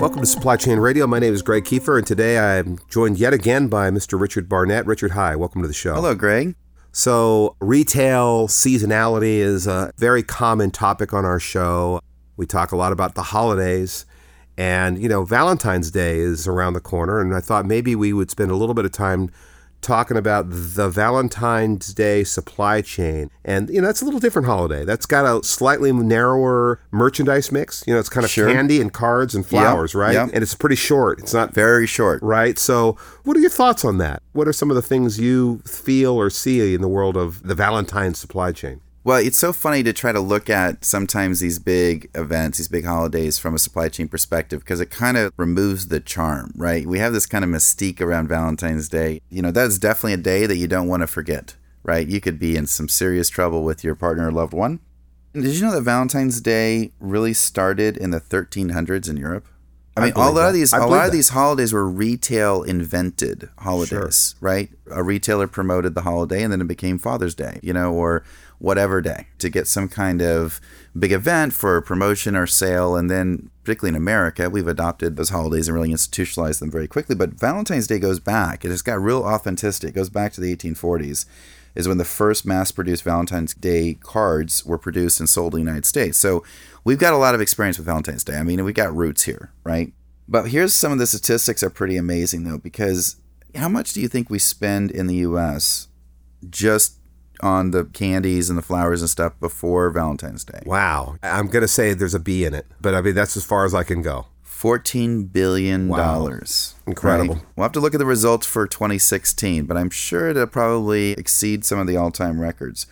Welcome to Supply Chain Radio. My name is Greg Kefer, and today I'm joined yet again by Mr. Richard Barnett. Richard, hi. Welcome to the show. Hello, Greg. So, retail seasonality is a very common topic on our show. We talk a lot about the holidays. And, you know, Valentine's Day is around the corner. And I thought maybe we would spend a little bit of time talking about the Valentine's Day supply chain. And, you know, that's a little different holiday. That's got a slightly narrower merchandise mix. You know, it's kind of Sure. candy and cards and flowers, right? yep. And it's pretty short. It's not Very short. right? So, what are your thoughts on that? What are some of the things you feel or see in the world of the Valentine's supply chain? Well, it's so funny to try to look at sometimes these big events, these big holidays from a supply chain perspective because it kind of removes the charm, right? We have this kind of mystique around Valentine's Day. You know, that's definitely a day that you don't want to forget, right? You could be in some serious trouble with your partner or loved one. And Did you know that Valentine's Day really started in the 1300s in Europe? I I mean, a lot that. of these, I a lot that. of these holidays were retail invented holidays, right? A retailer promoted the holiday, and then it became Father's Day, you know, or whatever day to get some kind of big event for promotion or sale. And then, particularly in America, we've adopted those holidays and really institutionalized them very quickly. But Valentine's Day goes back; it has got real authenticity. It goes back to the 1840s. Is when the first mass-produced Valentine's Day cards were produced and sold in the United States. So we've got a lot of experience with Valentine's Day. I mean, we got roots here, right? But here's some of the statistics are pretty amazing though, because how much do you think we spend in the U.S. just on the candies and the flowers and stuff before Valentine's Day? Wow. I'm going to say there's a B in it, but I mean, that's as far as I can go. Fourteen billion dollars. Incredible. Right? We'll have to look at the results for 2016, but I'm sure it'll probably exceed some of the all-time records.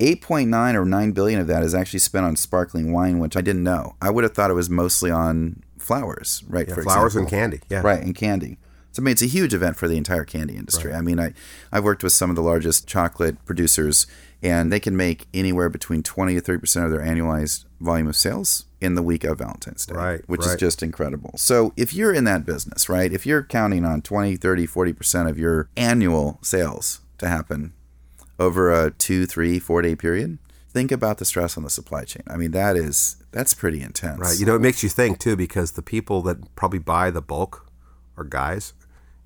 8.9 or 9 billion of that is actually spent on sparkling wine, which I didn't know. I would have thought it was mostly on flowers, right? Yeah, flowers example. and candy. Yeah. Right, and candy. So I mean, it's a huge event for the entire candy industry. I mean, I I've worked with some of the largest chocolate producers, and they can make anywhere between twenty to thirty percent of their annualized volume of sales in the week of Valentine's Day, Right, which is just incredible. So if you're in that business, right, if you're counting on 20, 30, 40 percent of your annual sales to happen over a two, three, four day period, think about the stress on the supply chain. I mean, that is that's pretty intense. Right. You know, it makes you think too, because the people that probably buy the bulk are guys,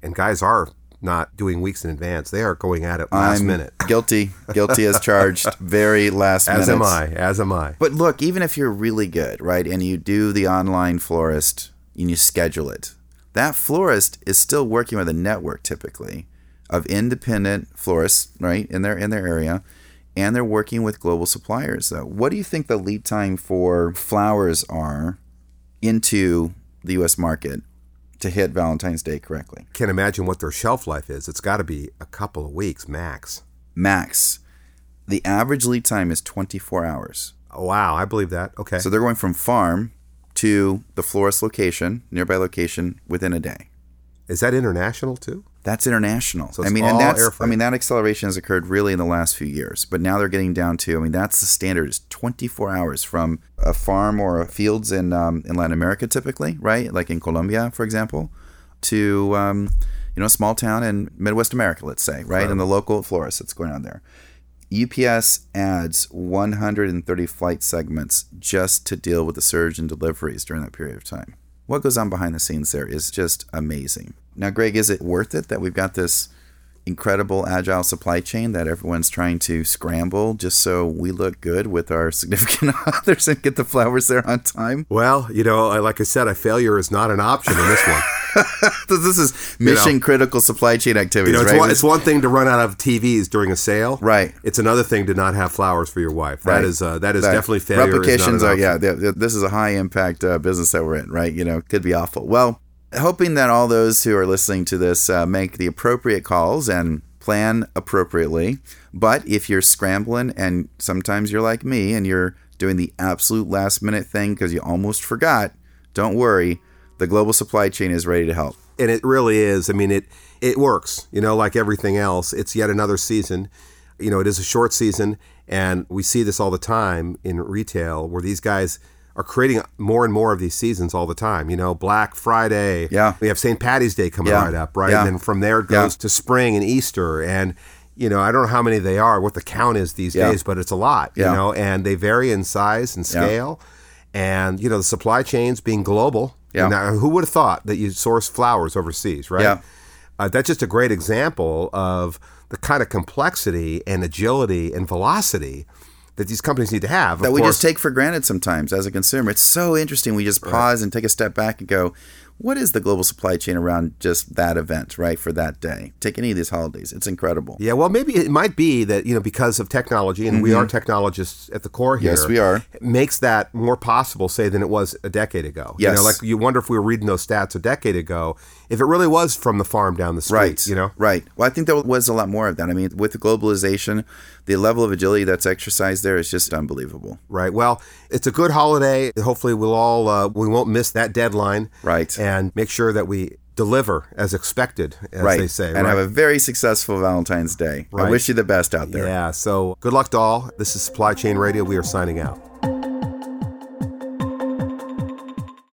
and guys are not doing weeks in advance. They are going at it last I'm minute. guilty, guilty as charged, very last minute. As am I. As am I. But look, even if you're really good, right, and you do the online florist and you schedule it, that florist is still working with a network typically of independent florists, right, in their in their area, and they're working with global suppliers. So what do you think the lead time for flowers are into the U.S. market to hit Valentine's Day correctly? Can't imagine what their shelf life is. It's got to be a couple of weeks max. Max, the average lead time is 24 hours. Oh, wow, I believe that. Okay. So they're going from farm to the florist location, nearby location, within a day. is that international too? That's international. So I mean, all and that's I mean that acceleration has occurred really in the last few years, but now they're getting down to I mean that's the standard is 24 hours from a farm or a fields in um, in Latin America typically, right? Like in Colombia, for example, to um, you know a small town in Midwest America, let's say, right, and the local florist that's going on there. UPS adds 130 flight segments just to deal with the surge in deliveries during that period of time. What goes on behind the scenes there is just amazing. Now, Greg, is it worth it that we've got this incredible agile supply chain that everyone's trying to scramble just so we look good with our significant others and get the flowers there on time? Well, you know, like I said, a failure is not an option in this one. This is mission critical supply chain activities, You know, it's, right? one, it's one thing to run out of TVs during a sale, Right. It's another thing to not have flowers for your wife. That Right. is uh, that is definitely failure. Replications are yeah. th- th- This is a high impact uh, business that we're in, right? You know, could be awful. Well, hoping that all those who are listening to this uh, make the appropriate calls and plan appropriately. But if you're scrambling and sometimes you're like me and you're doing the absolute last minute thing because you almost forgot, don't worry. The global supply chain is ready to help. and it really is. I mean, it it works. You know, like everything else, it's yet another season. You know, it is a short season, and we see this all the time in retail, where these guys are creating more and more of these seasons all the time. You know, Black Friday. Yeah. We have St. Patty's Day coming Yeah. right up, right? Yeah. And then from there it Yeah. goes to spring and Easter, and you know, I don't know how many they are, what the count is these Yeah. days, but it's a lot. You know, and they vary in size and Yeah. scale, and you know, the supply chains being global. Yeah. Now, who would have thought that you source flowers overseas, right? Yeah. Uh, that's just a great example of the kind of complexity and agility and velocity that these companies need to have. That we course- just take for granted sometimes as a consumer. It's so interesting. We just pause and take a step back and go, what is the global supply chain around just that event, right, for that day? Take any of these holidays. It's incredible. Yeah, well, maybe it might be that you know because of technology, and we are technologists at the core here. Mm-hmm. Yes, we are. Makes that more possible, say, than it was a decade ago. you Yes. know, like you wonder if we were reading those stats a decade ago, if it really was from the farm down the street. Right. You know. Right. Well, I think there was a lot more of that. I mean, with the globalization, the level of agility that's exercised there is just unbelievable. Right. Well, it's a good holiday. Hopefully, we'll all uh, we won't miss that deadline. Right. And make sure that we deliver as expected, as right. they say. and right? have a very successful Valentine's Day. I wish you the best out there. yeah. So good luck to all. This is Supply Chain Radio. We are signing out.